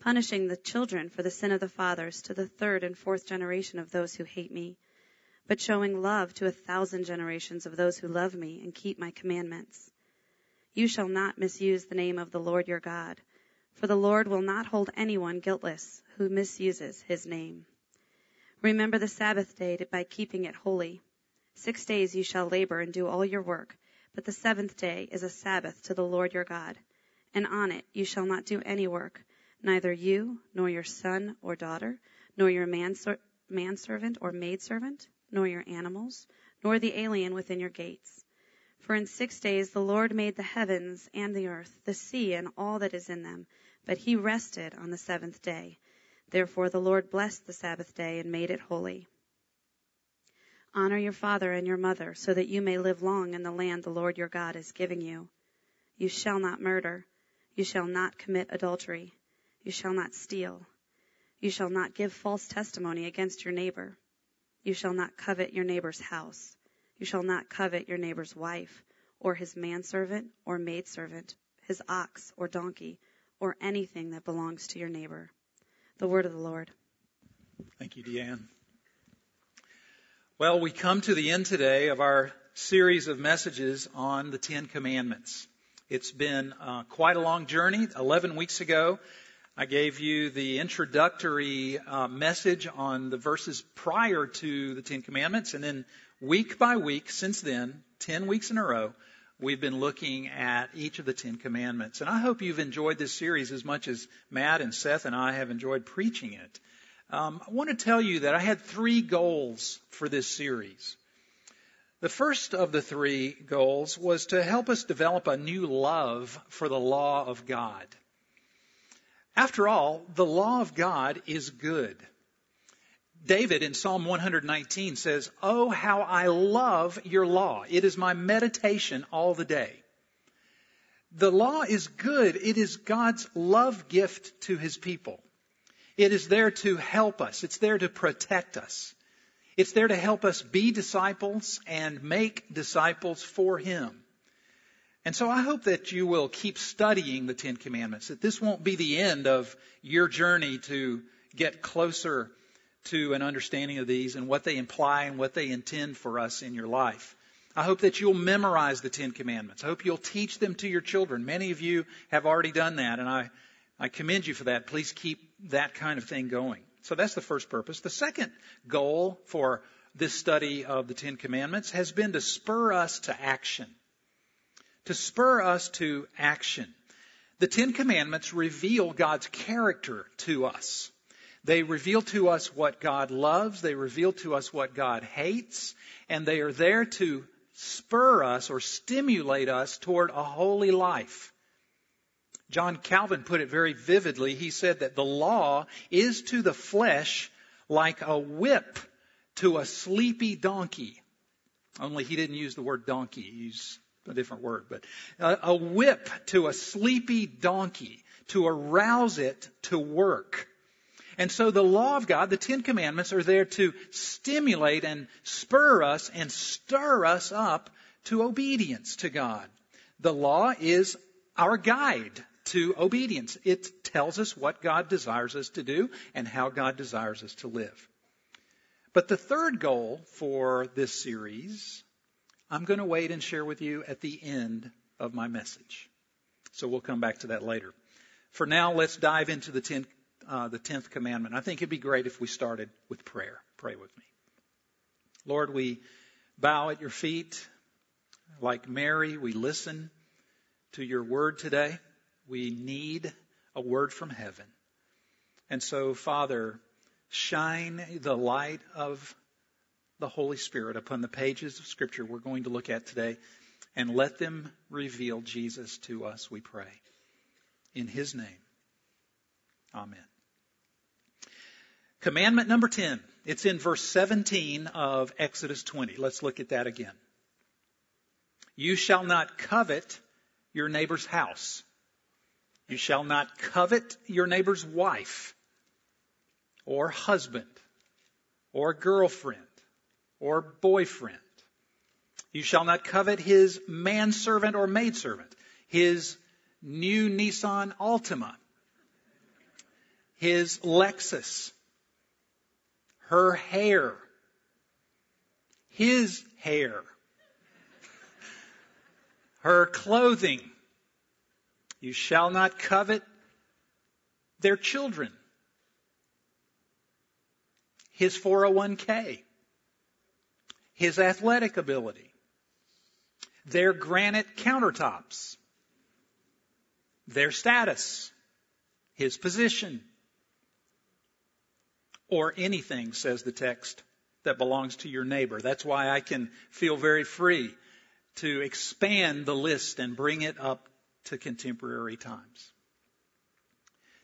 punishing the children for the sin of the fathers to the third and fourth generation of those who hate me, but showing love to a thousand generations of those who love me and keep my commandments. You shall not misuse the name of the Lord your God, for the Lord will not hold anyone guiltless who misuses his name. Remember the Sabbath day by keeping it holy. Six days you shall labor and do all your work but the seventh day is a Sabbath to the Lord your God, and on it you shall not do any work, neither you, nor your son or daughter, nor your manservant or maidservant, nor your animals, nor the alien within your gates. For in six days the Lord made the heavens and the earth, the sea and all that is in them, but he rested on the seventh day. Therefore the Lord blessed the Sabbath day and made it holy. Honor your father and your mother, so that you may live long in the land the Lord your God is giving you. You shall not murder. You shall not commit adultery. You shall not steal. You shall not give false testimony against your neighbor. You shall not covet your neighbor's house. You shall not covet your neighbor's wife, or his manservant or maidservant, his ox or donkey, or anything that belongs to your neighbor. The word of the Lord. Thank you, Deanne. Well, we come to the end today of our series of messages on the Ten Commandments. It's been uh, quite a long journey. Eleven weeks ago, I gave you the introductory uh, message on the verses prior to the Ten Commandments, and then week by week since then, ten weeks in a row, we've been looking at each of the Ten Commandments. And I hope you've enjoyed this series as much as Matt and Seth and I have enjoyed preaching it. Um, I want to tell you that I had three goals for this series. The first of the three goals was to help us develop a new love for the law of God. After all, the law of God is good. David in Psalm 119 says, Oh, how I love your law. It is my meditation all the day. The law is good. It is God's love gift to his people. It is there to help us. It's there to protect us. It's there to help us be disciples and make disciples for Him. And so I hope that you will keep studying the Ten Commandments, that this won't be the end of your journey to get closer to an understanding of these and what they imply and what they intend for us in your life. I hope that you'll memorize the Ten Commandments. I hope you'll teach them to your children. Many of you have already done that, and I I commend you for that. Please keep that kind of thing going. So that's the first purpose. The second goal for this study of the Ten Commandments has been to spur us to action. To spur us to action. The Ten Commandments reveal God's character to us. They reveal to us what God loves, they reveal to us what God hates, and they are there to spur us or stimulate us toward a holy life. John Calvin put it very vividly. He said that the law is to the flesh like a whip to a sleepy donkey. Only he didn't use the word donkey. He used a different word, but a, whip to a sleepy donkey to arouse it to work. And so the law of God, the Ten Commandments, are there to stimulate and spur us and stir us up to obedience to God. The law is our guide to obedience. It tells us what God desires us to do and how God desires us to live. But the third goal for this series, I'm going to wait and share with you at the end of my message. So we'll come back to that later. For now, let's dive into the tenth, uh, the tenth commandment. I think it'd be great if we started with prayer. Pray with me. Lord, we bow at your feet. Like Mary, we listen to your word today. We need a word from heaven. And so, Father, shine the light of the Holy Spirit upon the pages of Scripture we're going to look at today and let them reveal Jesus to us, we pray. In His name, Amen. Commandment number 10. It's in verse 17 of Exodus 20. Let's look at that again. You shall not covet your neighbor's house. You shall not covet your neighbor's wife or husband or girlfriend or boyfriend. You shall not covet his manservant or maidservant, his new Nissan Altima, his Lexus, her hair, his hair, her clothing. You shall not covet their children, his 401k, his athletic ability, their granite countertops, their status, his position, or anything, says the text, that belongs to your neighbor. That's why I can feel very free to expand the list and bring it up to contemporary times.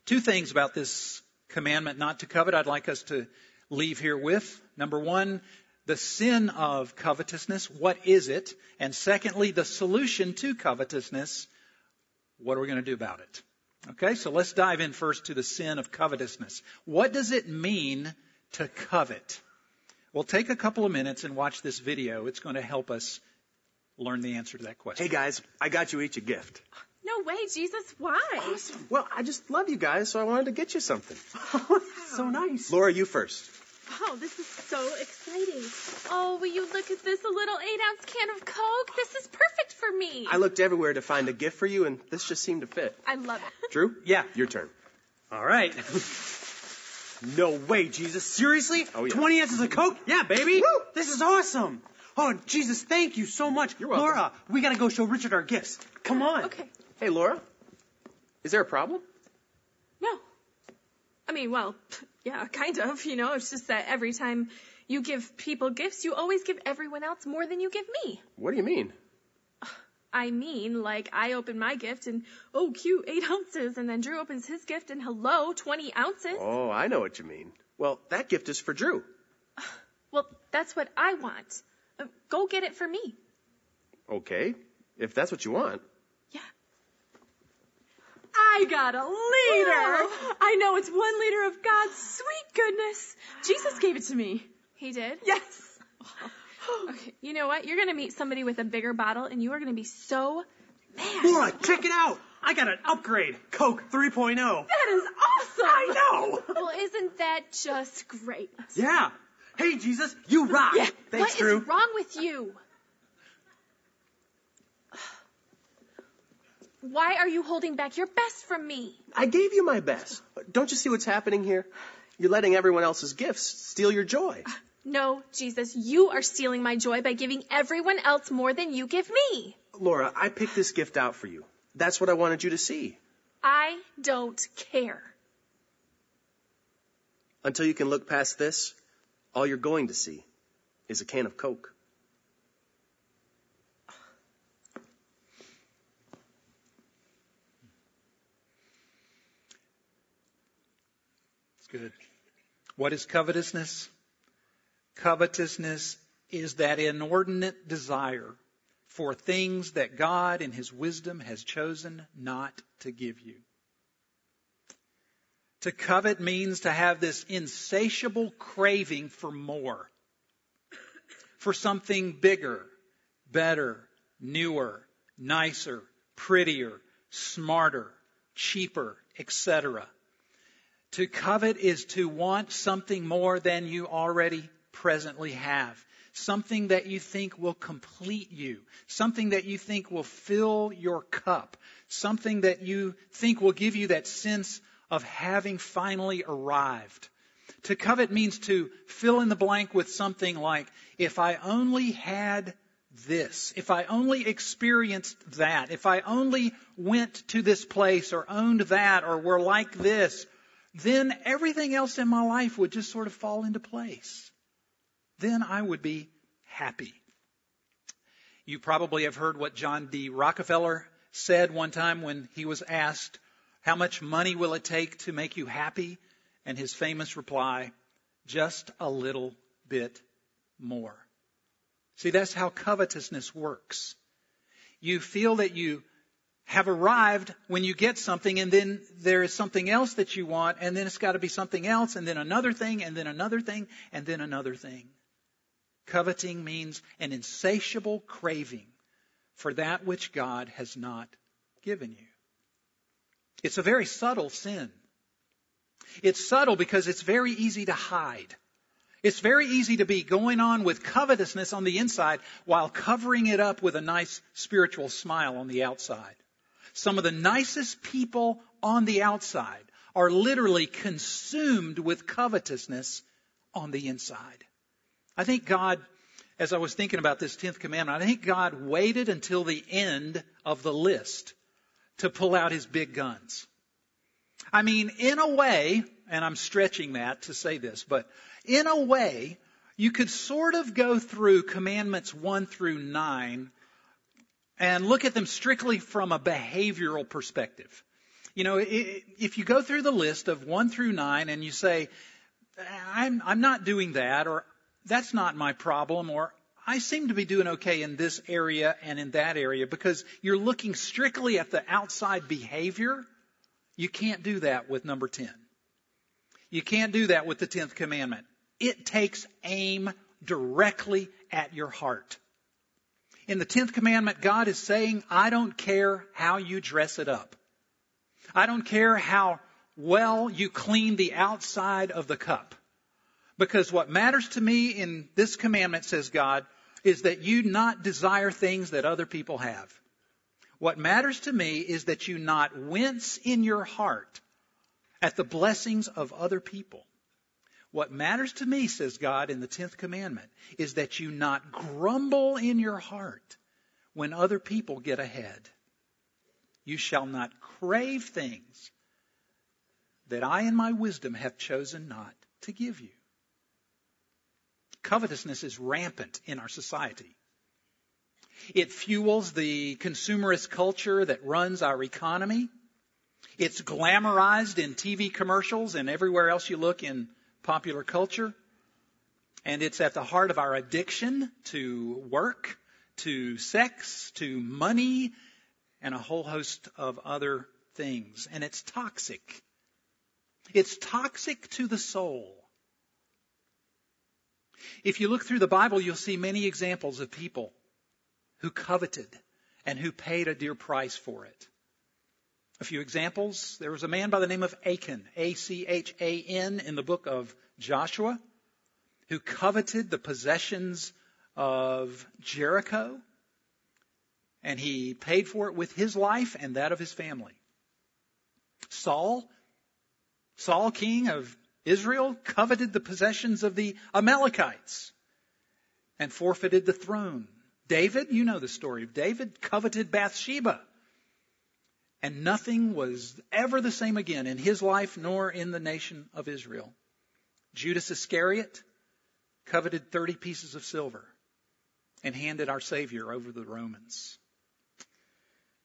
Two things about this commandment not to covet I'd like us to leave here with. Number one, the sin of covetousness. What is it? And secondly, the solution to covetousness. What are we going to do about it? Okay, so let's dive in first to the sin of covetousness. What does it mean to covet? Well, take a couple of minutes and watch this video. It's going to help us learn the answer to that question. Hey guys, I got you each a gift. No way, Jesus. Why? Awesome. Well, I just love you guys, so I wanted to get you something. so nice. Laura, you first. Oh, this is so exciting. Oh, will you look at this? A little eight ounce can of Coke? This is perfect for me. I looked everywhere to find a gift for you, and this just seemed to fit. I love it. Drew? Yeah. Your turn. All right. no way, Jesus. Seriously? Oh, yeah. 20 ounces of Coke? Yeah, baby. Woo! This is awesome. Oh, Jesus, thank you so much. You're welcome. Laura, we gotta go show Richard our gifts. Come on. Okay. Hey, Laura. Is there a problem? No. I mean, well, yeah, kind of. You know, it's just that every time you give people gifts, you always give everyone else more than you give me. What do you mean? I mean, like, I open my gift and, oh, cute, eight ounces. And then Drew opens his gift and, hello, 20 ounces. Oh, I know what you mean. Well, that gift is for Drew. Well, that's what I want. Uh, go get it for me. Okay, if that's what you want. Yeah. I got a liter. Oh. I know it's one liter of God's sweet goodness. Jesus gave it to me. He did? Yes. Oh. Okay, you know what? You're gonna meet somebody with a bigger bottle and you are gonna be so mad. Laura, check it out. I got an upgrade. Coke 3.0. That is awesome! I know. Well, isn't that just great? Yeah. Hey, Jesus, you rock. Yeah. Thanks, What Drew. What is wrong with you? Why are you holding back your best from me? I gave you my best. Don't you see what's happening here? You're letting everyone else's gifts steal your joy. Uh, no, Jesus, you are stealing my joy by giving everyone else more than you give me. Laura, I picked this gift out for you. That's what I wanted you to see. I don't care. Until you can look past this, all you're going to see is a can of Coke. Good. What is covetousness? Covetousness is that inordinate desire for things that God in His wisdom has chosen not to give you. To covet means to have this insatiable craving for more, for something bigger, better, newer, nicer, prettier, smarter, cheaper, etc. To covet is to want something more than you already presently have. Something that you think will complete you. Something that you think will fill your cup. Something that you think will give you that sense of having finally arrived. To covet means to fill in the blank with something like, if I only had this, if I only experienced that, if I only went to this place or owned that or were like this, then everything else in my life would just sort of fall into place. Then I would be happy. You probably have heard what John D. Rockefeller said one time when he was asked, how much money will it take to make you happy? And his famous reply, just a little bit more. See, that's how covetousness works. You feel that you have arrived when you get something and then there is something else that you want and then it's got to be something else and then another thing and then another thing and then another thing. Coveting means an insatiable craving for that which God has not given you. It's a very subtle sin. It's subtle because it's very easy to hide. It's very easy to be going on with covetousness on the inside while covering it up with a nice spiritual smile on the outside. Some of the nicest people on the outside are literally consumed with covetousness on the inside. I think God, as I was thinking about this 10th commandment, I think God waited until the end of the list to pull out his big guns. I mean, in a way, and I'm stretching that to say this, but in a way, you could sort of go through commandments 1 through 9 and look at them strictly from a behavioral perspective. You know, if you go through the list of 1 through 9 and you say, I'm, I'm not doing that, or that's not my problem, or I seem to be doing okay in this area and in that area because you're looking strictly at the outside behavior. You can't do that with number 10. You can't do that with the 10th commandment. It takes aim directly at your heart. In the 10th commandment, God is saying, I don't care how you dress it up. I don't care how well you clean the outside of the cup. Because what matters to me in this commandment, says God, is that you not desire things that other people have. What matters to me is that you not wince in your heart at the blessings of other people. What matters to me, says God in the 10th commandment, is that you not grumble in your heart when other people get ahead. You shall not crave things that I in my wisdom have chosen not to give you. Covetousness is rampant in our society. It fuels the consumerist culture that runs our economy. It's glamorized in TV commercials and everywhere else you look in popular culture. And it's at the heart of our addiction to work, to sex, to money, and a whole host of other things. And it's toxic. It's toxic to the soul. If you look through the Bible, you'll see many examples of people who coveted and who paid a dear price for it. A few examples. There was a man by the name of Achan, A-C-H-A-N, in the book of Joshua, who coveted the possessions of Jericho, and he paid for it with his life and that of his family. Saul, Saul, king of Israel, coveted the possessions of the Amalekites and forfeited the throne. David, you know the story of David, coveted Bathsheba and nothing was ever the same again in his life nor in the nation of Israel. Judas Iscariot coveted 30 pieces of silver and handed our Savior over to the Romans.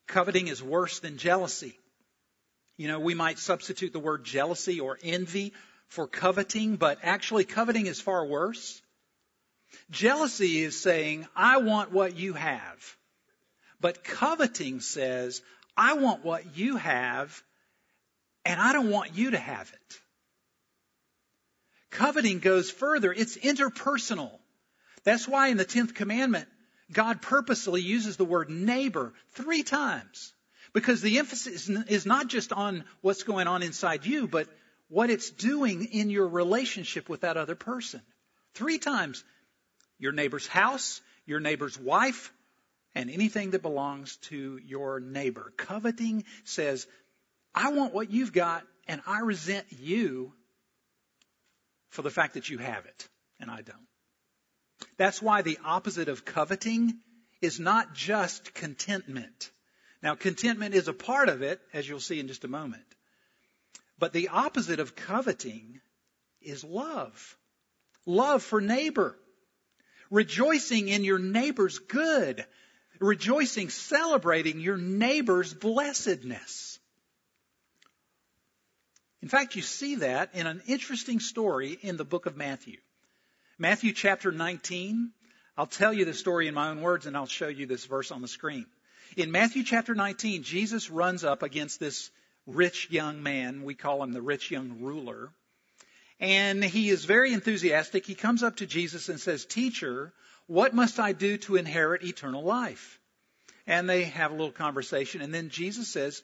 Coveting is worse than jealousy. You know, we might substitute the word jealousy or envy for coveting, but actually coveting is far worse. Jealousy is saying, I want what you have. But coveting says, I want what you have, and I don't want you to have it. Coveting goes further. It's interpersonal. That's why in the 10th commandment, God purposely uses the word neighbor three times. Because the emphasis is not just on what's going on inside you, but what it's doing in your relationship with that other person. Three times. Your neighbor's house, your neighbor's wife, and anything that belongs to your neighbor. Coveting says, I want what you've got and I resent you for the fact that you have it and I don't. That's why the opposite of coveting is not just contentment. Now, contentment is a part of it, as you'll see in just a moment. But the opposite of coveting is love. Love for neighbor. Rejoicing in your neighbor's good rejoicing, celebrating your neighbor's blessedness. In fact, you see that in an interesting story in the book of Matthew. Matthew chapter 19. I'll tell you the story in my own words and I'll show you this verse on the screen. In Matthew chapter 19, Jesus runs up against this rich young man. We call him the rich young ruler. And he is very enthusiastic. He comes up to Jesus and says, Teacher, what must I do to inherit eternal life? And they have a little conversation. And then Jesus says,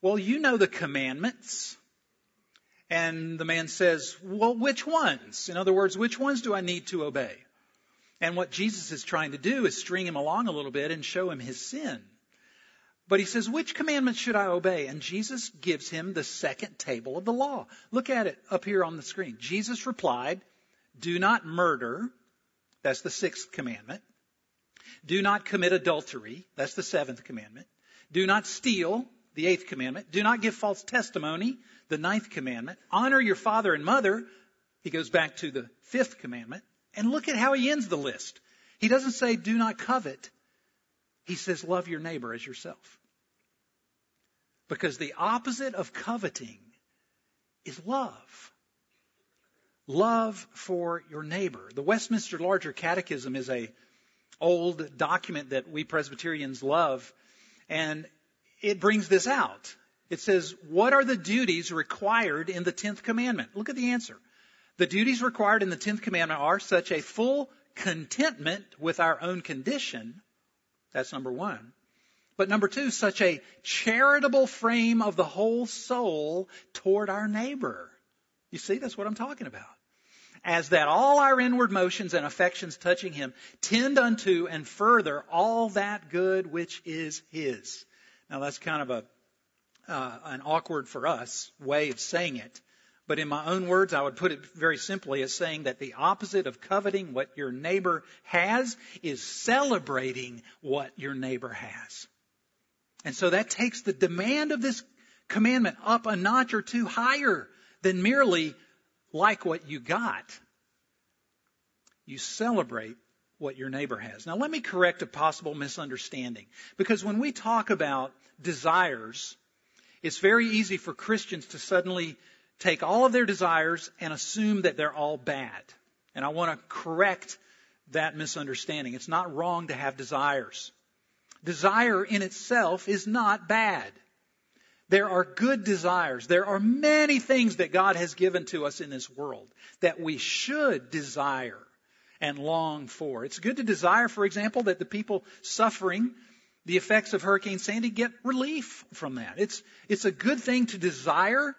Well, you know the commandments. And the man says, Well, which ones? In other words, which ones do I need to obey? And what Jesus is trying to do is string him along a little bit and show him his sin. But he says, which commandment should I obey? And Jesus gives him the second table of the law. Look at it up here on the screen. Jesus replied, do not murder. That's the sixth commandment. Do not commit adultery. That's the seventh commandment. Do not steal. The eighth commandment. Do not give false testimony. The ninth commandment. Honor your father and mother. He goes back to the fifth commandment. And look at how he ends the list. He doesn't say do not covet. He says, love your neighbor as yourself. Because the opposite of coveting is love. Love for your neighbor. The Westminster Larger Catechism is a old document that we Presbyterians love, and it brings this out. It says, what are the duties required in the 10th commandment? Look at the answer. The duties required in the 10th commandment are such a full contentment with our own condition, that's number one. But number two, such a charitable frame of the whole soul toward our neighbor. You see, that's what I'm talking about. As that all our inward motions and affections touching him tend unto and further all that good which is his. Now that's kind of a, uh, an awkward for us way of saying it. But in my own words, I would put it very simply as saying that the opposite of coveting what your neighbor has is celebrating what your neighbor has. And so that takes the demand of this commandment up a notch or two higher than merely like what you got. You celebrate what your neighbor has. Now let me correct a possible misunderstanding. Because when we talk about desires, it's very easy for Christians to suddenly take all of their desires and assume that they're all bad. And I want to correct that misunderstanding. It's not wrong to have desires. Desire in itself is not bad. There are good desires. There are many things that God has given to us in this world that we should desire and long for. It's good to desire, for example, that the people suffering the effects of Hurricane Sandy get relief from that. It's, it's a good thing to desire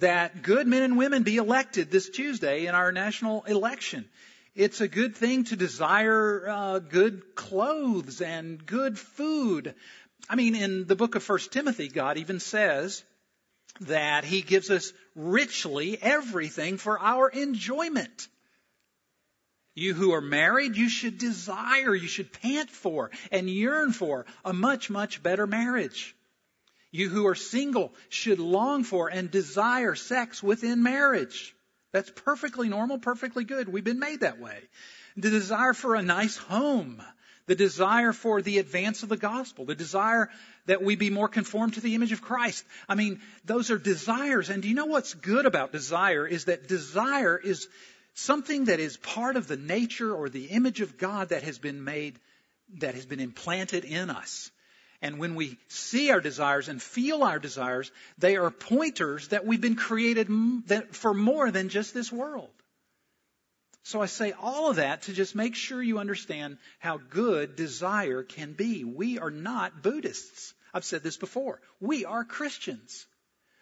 that good men and women be elected this Tuesday in our national election. It's a good thing to desire uh, good clothes and good food. I mean, in the book of First Timothy, God even says that He gives us richly everything for our enjoyment. You who are married, you should desire, you should pant for and yearn for a much, much better marriage. You who are single should long for and desire sex within marriage. That's perfectly normal, perfectly good. We've been made that way. The desire for a nice home, the desire for the advance of the gospel, the desire that we be more conformed to the image of Christ. I mean, those are desires. And do you know what's good about desire is that desire is something that is part of the nature or the image of God that has been made, that has been implanted in us. And when we see our desires and feel our desires, they are pointers that we've been created for more than just this world. So I say all of that to just make sure you understand how good desire can be. We are not Buddhists. I've said this before. We are Christians.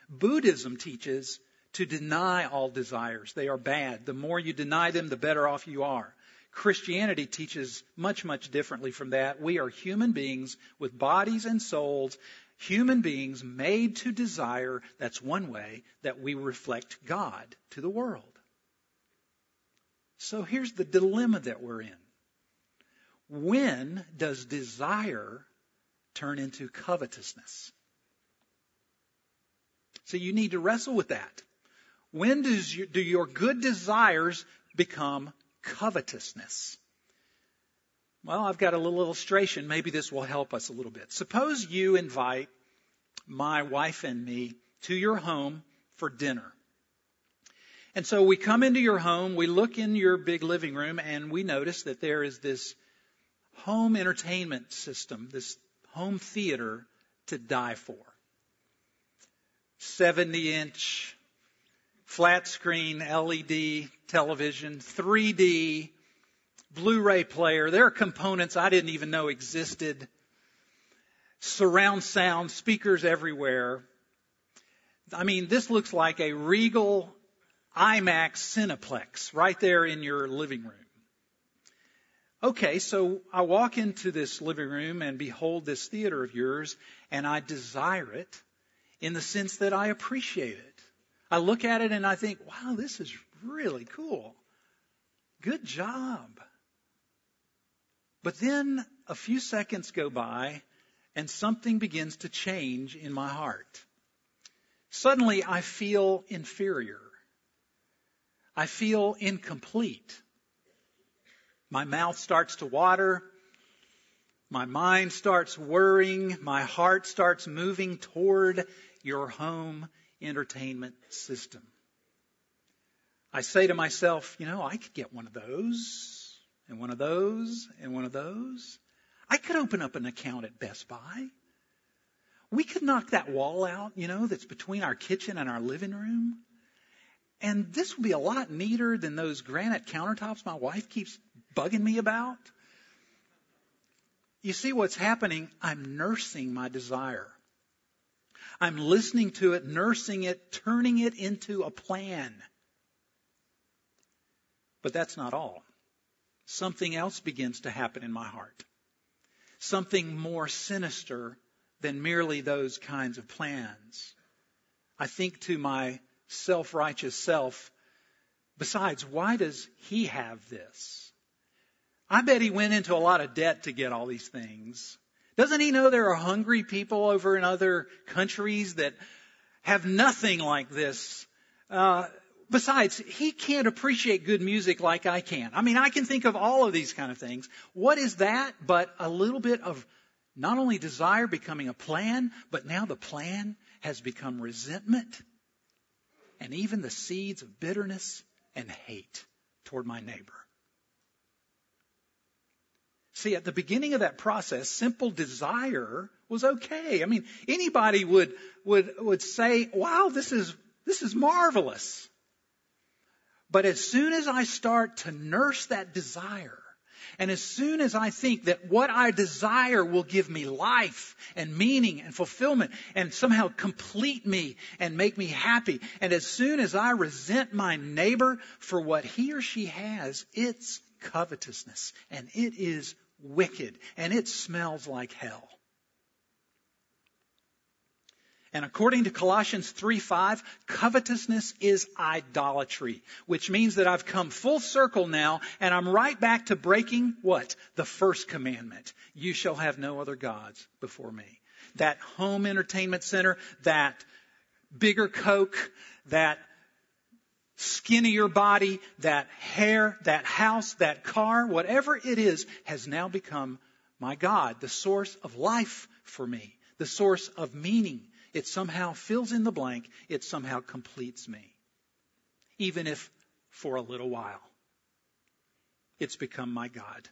Buddhism teaches to deny all desires. They are bad. The more you deny them, the better off you are. Christianity teaches much, much differently from that. We are human beings with bodies and souls, human beings made to desire. That's one way that we reflect God to the world. So here's the dilemma that we're in. When does desire turn into covetousness? So you need to wrestle with that. When does you, do your good desires become covetousness. Well, I've got a little illustration. Maybe this will help us a little bit. Suppose you invite my wife and me to your home for dinner. And so we come into your home, we look in your big living room, and we notice that there is this home entertainment system, this home theater to die for. 70 inch flat screen LED television, 3D, Blu-ray player. There are components I didn't even know existed. Surround sound, speakers everywhere. I mean, this looks like a regal IMAX Cineplex right there in your living room. Okay, so I walk into this living room and behold this theater of yours, and I desire it in the sense that I appreciate it. I look at it and I think, wow, this is really cool. Good job. But then a few seconds go by and something begins to change in my heart. Suddenly I feel inferior. I feel incomplete. My mouth starts to water. My mind starts worrying. My heart starts moving toward your home entertainment system. I say to myself, you know, I could get one of those and one of those and one of those. I could open up an account at Best Buy. We could knock that wall out, you know, that's between our kitchen and our living room. And this will be a lot neater than those granite countertops my wife keeps bugging me about? You see what's happening? I'm nursing my desire. I'm listening to it, nursing it, turning it into a plan. But that's not all. Something else begins to happen in my heart. Something more sinister than merely those kinds of plans. I think to my self-righteous self, besides, why does he have this? I bet he went into a lot of debt to get all these things. Doesn't he know there are hungry people over in other countries that have nothing like this? Uh, besides, he can't appreciate good music like I can. I mean, I can think of all of these kind of things. What is that but a little bit of not only desire becoming a plan, but now the plan has become resentment and even the seeds of bitterness and hate toward my neighbor. See, at the beginning of that process, simple desire was okay. I mean, anybody would, would, would say, wow, this is, this is marvelous. But as soon as I start to nurse that desire, and as soon as I think that what I desire will give me life and meaning and fulfillment and somehow complete me and make me happy, and as soon as I resent my neighbor for what he or she has, it's covetousness and it is wicked and it smells like hell. And according to Colossians 3 5, covetousness is idolatry, which means that I've come full circle now and I'm right back to breaking what? The first commandment. You shall have no other gods before me. That home entertainment center, that bigger Coke, that skinnier body, that hair, that house, that car, whatever it is, has now become my God, the source of life for me, the source of meaning. It somehow fills in the blank. It somehow completes me. Even if for a little while. It's become my God.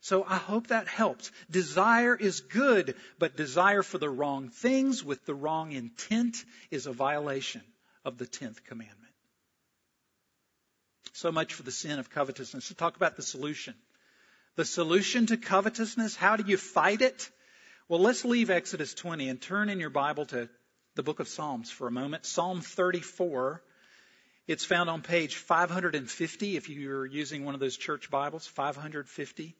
So I hope that helps. Desire is good, but desire for the wrong things with the wrong intent is a violation of the 10th commandment. So much for the sin of covetousness. Let's talk about the solution. The solution to covetousness, how do you fight it? Well, let's leave Exodus 20 and turn in your Bible to the book of Psalms for a moment. Psalm 34. It's found on page 550 if you're using one of those church Bibles, 550.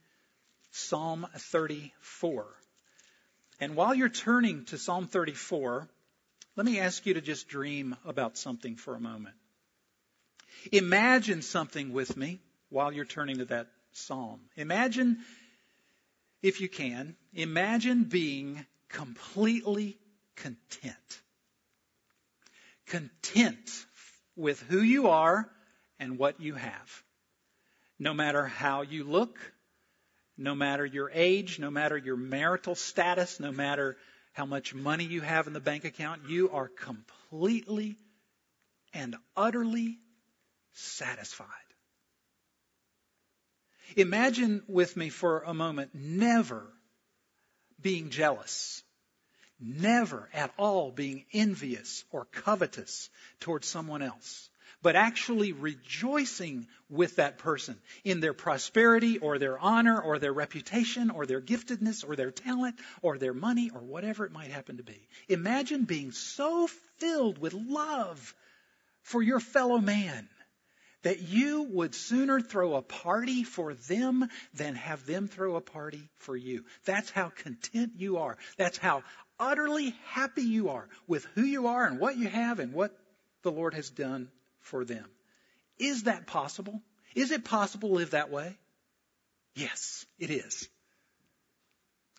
Psalm 34. And while you're turning to Psalm 34, let me ask you to just dream about something for a moment. Imagine something with me while you're turning to that psalm. Imagine, if you can, imagine being completely content. Content with who you are and what you have. No matter how you look, no matter your age, no matter your marital status, no matter how much money you have in the bank account, you are completely and utterly satisfied. Imagine with me for a moment never being jealous, never at all being envious or covetous towards someone else, but actually rejoicing with that person in their prosperity or their honor or their reputation or their giftedness or their talent or their money or whatever it might happen to be. Imagine being so filled with love for your fellow man that you would sooner throw a party for them than have them throw a party for you. That's how content you are. That's how utterly happy you are with who you are and what you have and what the Lord has done for them. Is that possible? Is it possible to live that way? Yes, it is.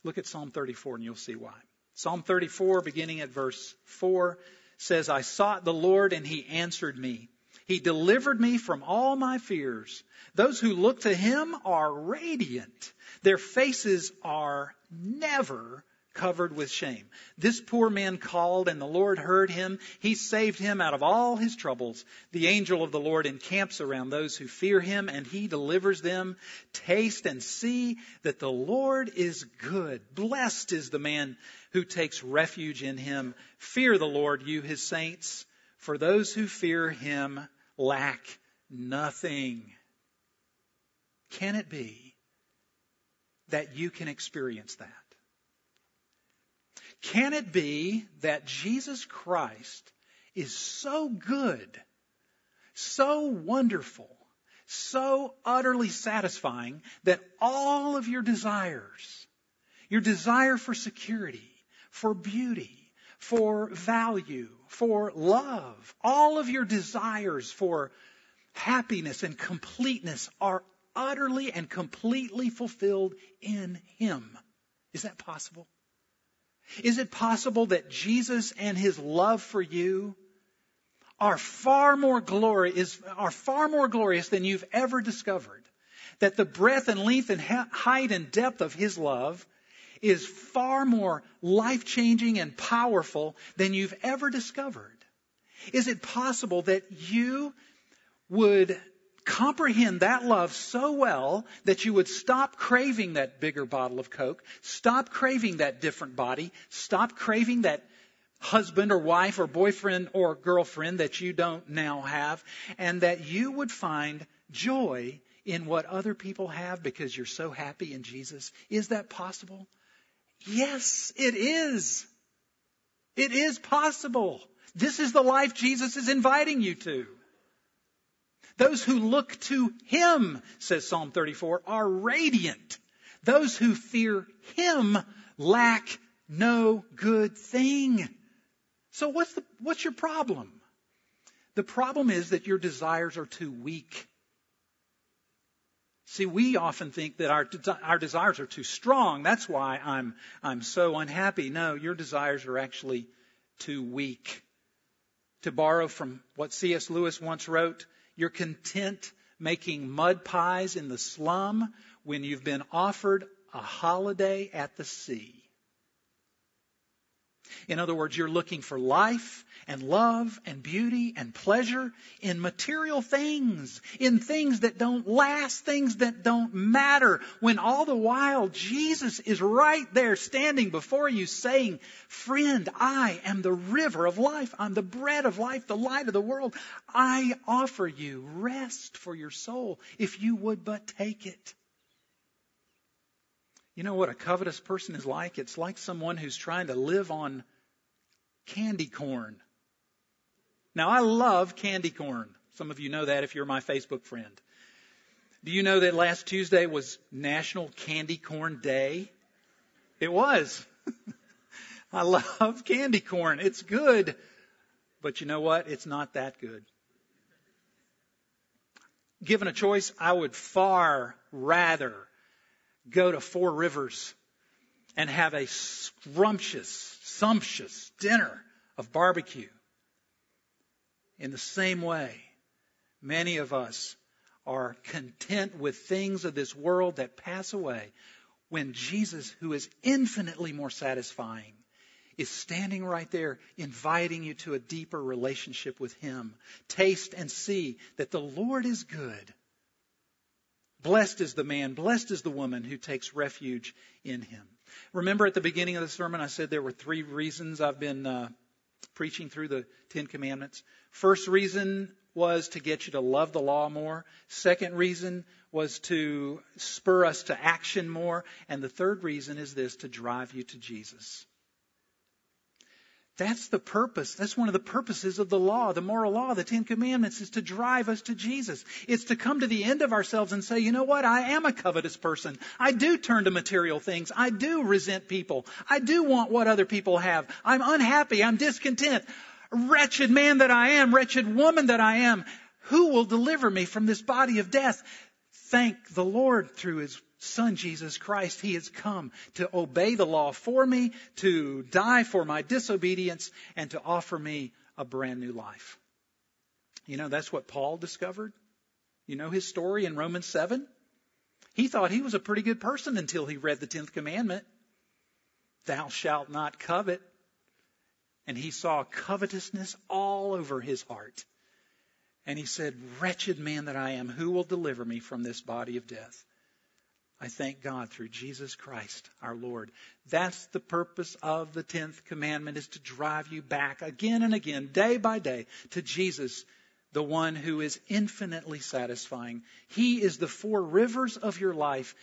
Look at Psalm 34 and you'll see why. Psalm 34, beginning at verse 4, says, I sought the Lord and he answered me. He delivered me from all my fears. Those who look to him are radiant. Their faces are never covered with shame. This poor man called and the Lord heard him. He saved him out of all his troubles. The angel of the Lord encamps around those who fear him and he delivers them. Taste and see that the Lord is good. Blessed is the man who takes refuge in him. Fear the Lord, you his saints, for those who fear him lack nothing. Can it be that you can experience that? Can it be that Jesus Christ is so good, so wonderful, so utterly satisfying that all of your desires, your desire for security, for beauty, for value, for love. All of your desires for happiness and completeness are utterly and completely fulfilled in Him. Is that possible? Is it possible that Jesus and His love for you are far more glory, is, are far more glorious than you've ever discovered? That the breadth and length and height and depth of His love is far more life changing and powerful than you've ever discovered. Is it possible that you would comprehend that love so well that you would stop craving that bigger bottle of Coke, stop craving that different body, stop craving that husband or wife or boyfriend or girlfriend that you don't now have, and that you would find joy in what other people have because you're so happy in Jesus? Is that possible? Yes, it is. It is possible. This is the life Jesus is inviting you to. Those who look to Him, says Psalm 34, are radiant. Those who fear Him lack no good thing. So what's the, what's your problem? The problem is that your desires are too weak. See, we often think that our, our desires are too strong. That's why I'm, I'm so unhappy. No, your desires are actually too weak. To borrow from what C.S. Lewis once wrote, you're content making mud pies in the slum when you've been offered a holiday at the sea. In other words, you're looking for life and love and beauty and pleasure in material things, in things that don't last, things that don't matter, when all the while Jesus is right there standing before you saying, friend, I am the river of life. I'm the bread of life, the light of the world. I offer you rest for your soul if you would but take it. You know what a covetous person is like? It's like someone who's trying to live on candy corn. Now, I love candy corn. Some of you know that if you're my Facebook friend. Do you know that last Tuesday was National Candy Corn Day? It was. I love candy corn. It's good. But you know what? It's not that good. Given a choice, I would far rather go to Four Rivers and have a scrumptious, sumptuous dinner of barbecue. In the same way, many of us are content with things of this world that pass away when Jesus, who is infinitely more satisfying, is standing right there, inviting you to a deeper relationship with Him. Taste and see that the Lord is good. Blessed is the man, blessed is the woman who takes refuge in Him. Remember at the beginning of the sermon, I said there were three reasons I've been uh, preaching through the Ten Commandments. First reason was to get you to love the law more. Second reason was to spur us to action more. And the third reason is this to drive you to Jesus. That's the purpose. That's one of the purposes of the law, the moral law, the Ten Commandments is to drive us to Jesus. It's to come to the end of ourselves and say, you know what? I am a covetous person. I do turn to material things. I do resent people. I do want what other people have. I'm unhappy. I'm discontent. Wretched man that I am, wretched woman that I am. Who will deliver me from this body of death? Thank the Lord through His Son, Jesus Christ. He has come to obey the law for me, to die for my disobedience, and to offer me a brand new life. You know, that's what Paul discovered. You know his story in Romans 7? He thought he was a pretty good person until he read the 10th commandment. Thou shalt not covet. And he saw covetousness all over his heart. And he said, Wretched man that I am, who will deliver me from this body of death? I thank God through Jesus Christ our Lord. That's the purpose of the 10th commandment is to drive you back again and again, day by day, to Jesus, the one who is infinitely satisfying. He is the four rivers of your life.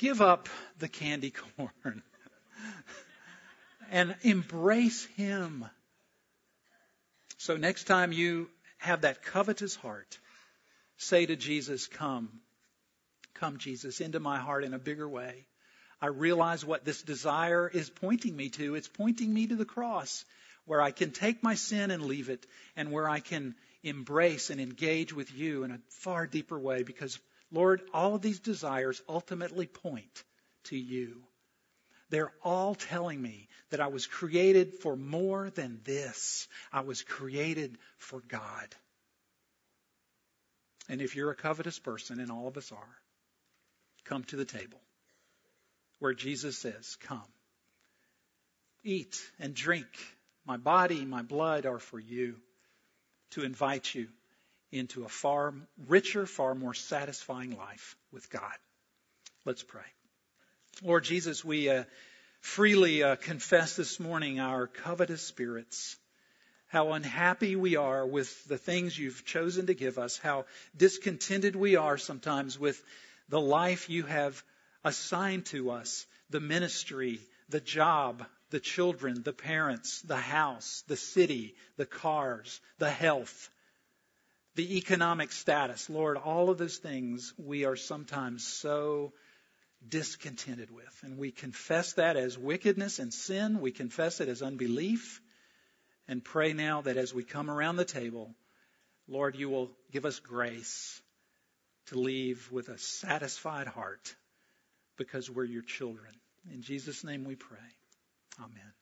Give up the candy corn and embrace Him. So next time you have that covetous heart, say to Jesus, Come. Come, Jesus, into my heart in a bigger way. I realize what this desire is pointing me to. It's pointing me to the cross, where I can take my sin and leave it, and where I can embrace and engage with you in a far deeper way. Because, Lord, all of these desires ultimately point to you. They're all telling me that I was created for more than this. I was created for God. And if you're a covetous person, and all of us are, come to the table where Jesus says, Come, eat and drink. My body, my blood are for you to invite you into a far richer, far more satisfying life with God. Let's pray. Lord Jesus, we uh, freely uh, confess this morning our covetous spirits, how unhappy we are with the things you've chosen to give us, how discontented we are sometimes with the life you have assigned to us, the ministry, the job, the children, the parents, the house, the city, the cars, the health, the economic status. Lord, all of those things we are sometimes so discontented with. And we confess that as wickedness and sin. We confess it as unbelief. And pray now that as we come around the table, Lord, you will give us grace to leave with a satisfied heart because we're your children. In Jesus' name we pray. Amen.